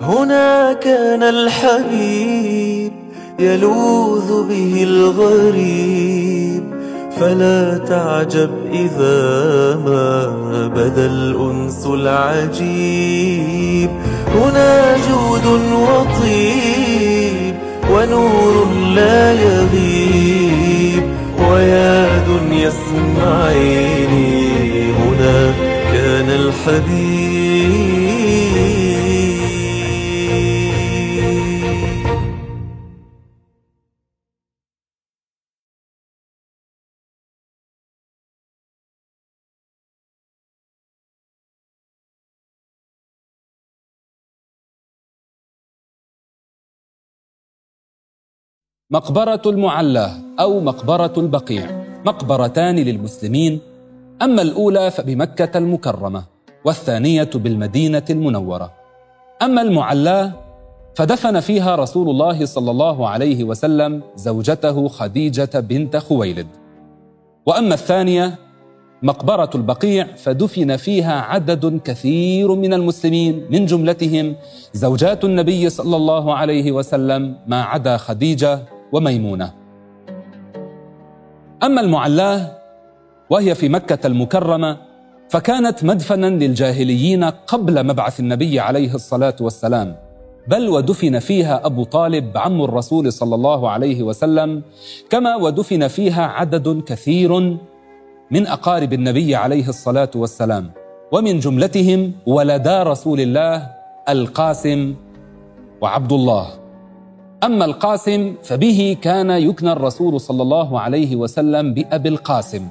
هنا كان الحبيب يلوذ به الغريب. فلا تعجب إذا ما بدا الأنس العجيب. هنا جود وطيب ونور لا يغيب. ويا دنيا اسمعيني هنا كان الحبيب مقبرة المعلى أو مقبرة البقيع. مقبرتان للمسلمين. أما الأولى فبمكة المكرمة والثانية بالمدينة المنورة. أما المعلى فدفن فيها رسول الله صلى الله عليه وسلم زوجته خديجة بنت خويلد. وأما الثانية مقبرة البقيع فدفن فيها عدد كثير من المسلمين من جملتهم زوجات النبي صلى الله عليه وسلم ما عدا خديجة وميمونة. أما المعلاه وهي في مكة المكرمة فكانت مدفنا للجاهليين قبل مبعث النبي عليه الصلاة والسلام بل ودفن فيها أبو طالب عم الرسول صلى الله عليه وسلم كما ودفن فيها عدد كثير من أقارب النبي عليه الصلاة والسلام ومن جملتهم ولدا رسول الله القاسم وعبد الله. أما القاسم فبه كان يكنى الرسول صلى الله عليه وسلم بأبي القاسم.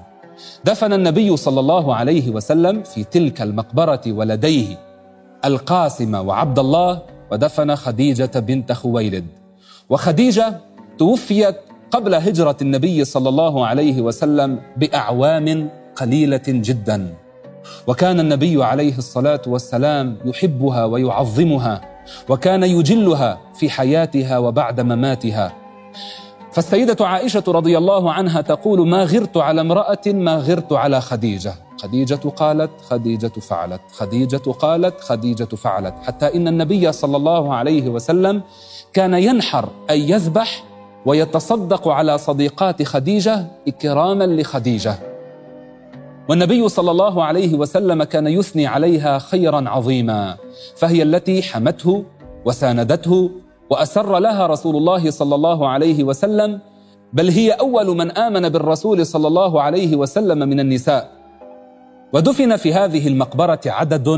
دفن النبي صلى الله عليه وسلم في تلك المقبرة ولديه القاسم وعبد الله ودفن خديجة بنت خويلد. وخديجة توفيت قبل هجرة النبي صلى الله عليه وسلم بأعوام قليلة جدا. وكان النبي عليه الصلاة والسلام يحبها ويعظمها. وكان يجلها في حياتها وبعد مماتها. فالسيدة عائشة رضي الله عنها تقول ما غرت على امرأة ما غرت على خديجة. خديجة قالت خديجة فعلت خديجة قالت خديجة فعلت. حتى إن النبي صلى الله عليه وسلم كان ينحر أي يذبح ويتصدق على صديقات خديجة إكراما لخديجة. والنبي صلى الله عليه وسلم كان يثني عليها خيرا عظيما فهي التي حمته وساندته وأسر لها رسول الله صلى الله عليه وسلم بل هي أول من آمن بالرسول صلى الله عليه وسلم من النساء. ودفن في هذه المقبرة عدد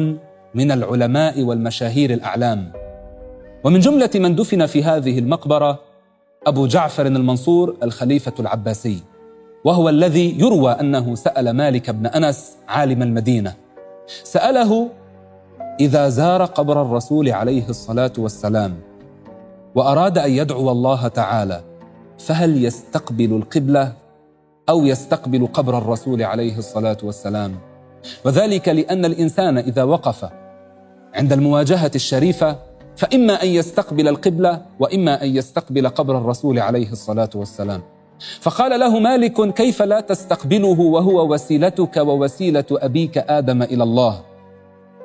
من العلماء والمشاهير الأعلام. ومن جملة من دفن في هذه المقبرة أبو جعفر المنصور الخليفة العباسي. وهو الذي يروى أنه سأل مالك بن أنس عالم المدينة. سأله إذا زار قبر الرسول عليه الصلاة والسلام وأراد أن يدعو الله تعالى فهل يستقبل القبلة أو يستقبل قبر الرسول عليه الصلاة والسلام؟ وذلك لأن الإنسان إذا وقف عند المواجهة الشريفة فإما أن يستقبل القبلة وإما أن يستقبل قبر الرسول عليه الصلاة والسلام. فقال له مالك كيف لا تستقبله وهو وسيلتك ووسيلة أبيك آدم إلى الله؟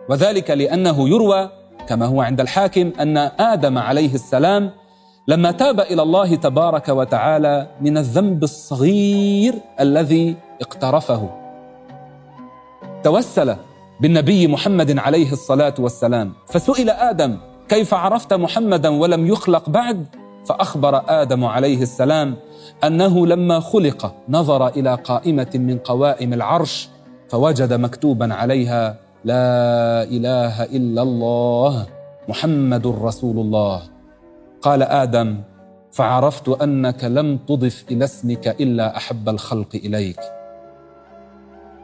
وذلك لأنه يروى كما هو عند الحاكم أن آدم عليه السلام لما تاب إلى الله تبارك وتعالى من الذنب الصغير الذي اقترفه. توسل بالنبي محمد عليه الصلاة والسلام فسئل آدم كيف عرفت محمدا ولم يخلق بعد؟ فأخبر آدم عليه السلام أنه لما خلق نظر إلى قائمة من قوائم العرش فوجد مكتوبا عليها لا إله إلا الله محمد رسول الله. قال آدم فعرفت أنك لم تضف إلى اسمك إلا أحب الخلق إليك.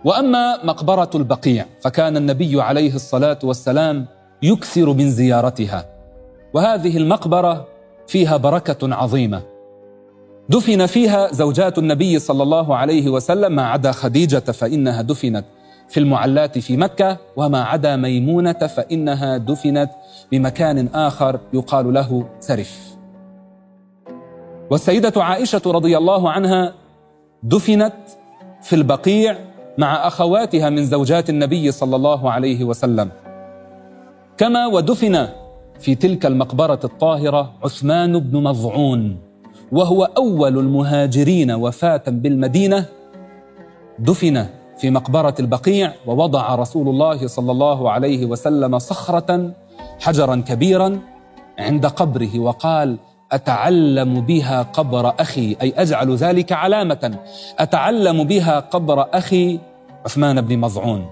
وأما مقبرة البقيع فكان النبي عليه الصلاة والسلام يكثر من زيارتها. وهذه المقبرة فيها بركة عظيمة. دفن فيها زوجات النبي صلى الله عليه وسلم ما عدا خديجة فإنها دفنت في المعلات في مكة وما عدا ميمونة فإنها دفنت بمكان آخر يقال له سرف. والسيدة عائشة رضي الله عنها دفنت في البقيع مع أخواتها من زوجات النبي صلى الله عليه وسلم. كما ودفن في تلك المقبرة الطاهرة عثمان بن مضعون وهو أول المهاجرين وفاة بالمدينة دفن في مقبرة البقيع ووضع رسول الله صلى الله عليه وسلم صخرة حجرا كبيرا عند قبره وقال أتعلم بها قبر أخي. أي أجعل ذلك علامة أتعلم بها قبر أخي عثمان بن مضعون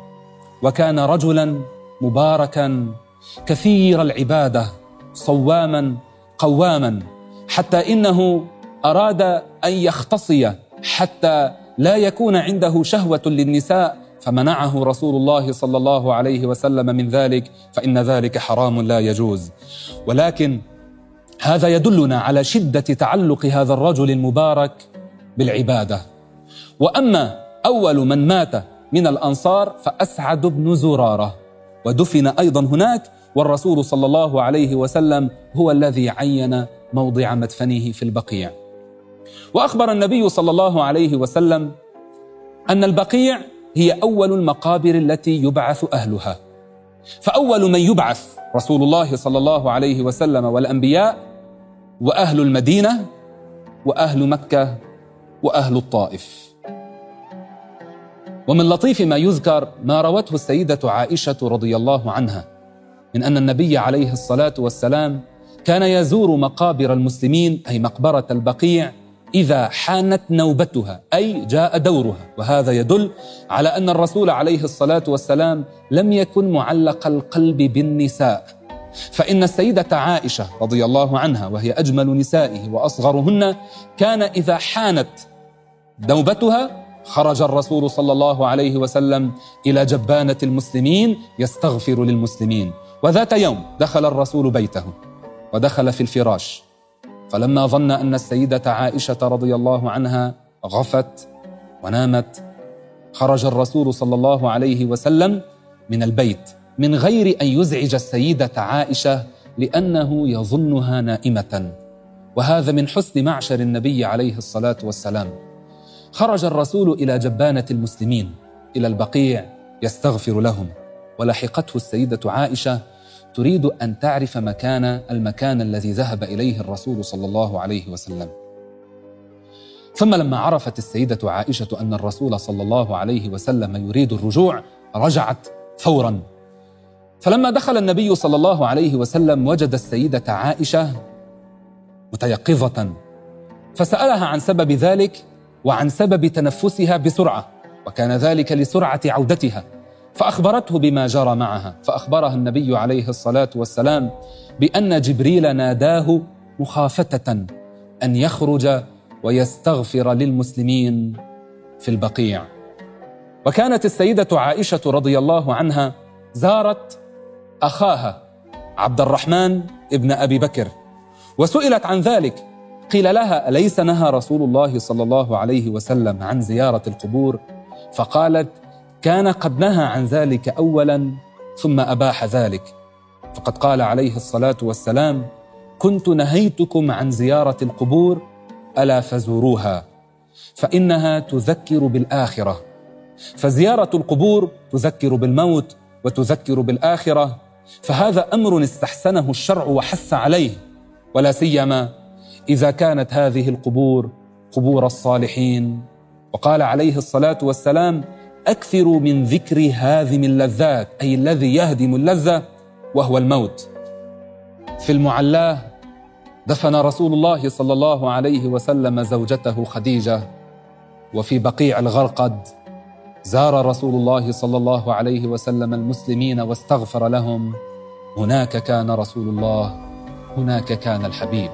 وكان رجلا مباركا كثير العبادة صواما قواما حتى إنه أراد أن يختصي حتى لا يكون عنده شهوة للنساء فمنعه رسول الله صلى الله عليه وسلم من ذلك فإن ذلك حرام لا يجوز. ولكن هذا يدلنا على شدة تعلق هذا الرجل المبارك بالعبادة. وأما أول من مات من الأنصار فأسعد بن زرارة. ودفن أيضا هناك والرسول صلى الله عليه وسلم هو الذي عين موضع مدفنه في البقيع. وأخبر النبي صلى الله عليه وسلم أن البقيع هي أول المقابر التي يبعث أهلها. فأول من يبعث رسول الله صلى الله عليه وسلم والأنبياء وأهل المدينة وأهل مكة وأهل الطائف. ومن لطيف ما يذكر ما روته السيدة عائشة رضي الله عنها من أن النبي عليه الصلاة والسلام كان يزور مقابر المسلمين أي مقبرة البقيع إذا حانت نوبتها أي جاء دورها. وهذا يدل على أن الرسول عليه الصلاة والسلام لم يكن معلق القلب بالنساء. فإن السيدة عائشة رضي الله عنها وهي أجمل نسائه وأصغرهن كان إذا حانت نوبتها خرج الرسول صلى الله عليه وسلم إلى جبانة المسلمين يستغفر للمسلمين. وذات يوم دخل الرسول بيته ودخل في الفراش. فلما ظن أن السيدة عائشة رضي الله عنها غفت ونامت خرج الرسول صلى الله عليه وسلم من البيت من غير أن يزعج السيدة عائشة لأنه يظنها نائمة. وهذا من حسن معشر النبي عليه الصلاة والسلام. خرج الرسول إلى جبانة المسلمين إلى البقيع يستغفر لهم. ولحقته السيدة عائشة تريد أن تعرف مكان المكان الذي ذهب إليه الرسول صلى الله عليه وسلم. ثم لما عرفت السيدة عائشة أن الرسول صلى الله عليه وسلم يريد الرجوع رجعت فورا. فلما دخل النبي صلى الله عليه وسلم وجد السيدة عائشة متيقظة. فسألها عن سبب ذلك وعن سبب تنفسها بسرعة وكان ذلك لسرعة عودتها. فأخبرته بما جرى معها فأخبرها النبي عليه الصلاة والسلام بأن جبريل ناداه مخافة أن يخرج ويستغفر للمسلمين في البقيع. وكانت السيدة عائشة رضي الله عنها زارت أخاها عبد الرحمن ابن أبي بكر وسئلت عن ذلك قيل لها أليس نهى رسول الله صلى الله عليه وسلم عن زيارة القبور؟ فقالت كان قد نهى عن ذلك اولا ثم أباح ذلك. فقد قال عليه الصلاة والسلام كنت نهيتكم عن زيارة القبور ألا فزوروها. فإنها تذكر بالآخرة. فزيارة القبور تذكر بالموت وتذكر بالآخرة فهذا أمر استحسنه الشرع وحث عليه ولا سيما إذا كانت هذه القبور قبور الصالحين. وقال عليه الصلاة والسلام أكثروا من ذكر هاذم اللذات أي الذي يهدم اللذة وهو الموت. في المعلاه دفن رسول الله صلى الله عليه وسلم زوجته خديجة. وفي بقيع الغرقد زار رسول الله صلى الله عليه وسلم المسلمين واستغفر لهم هناك كان رسول الله هناك كان الحبيب.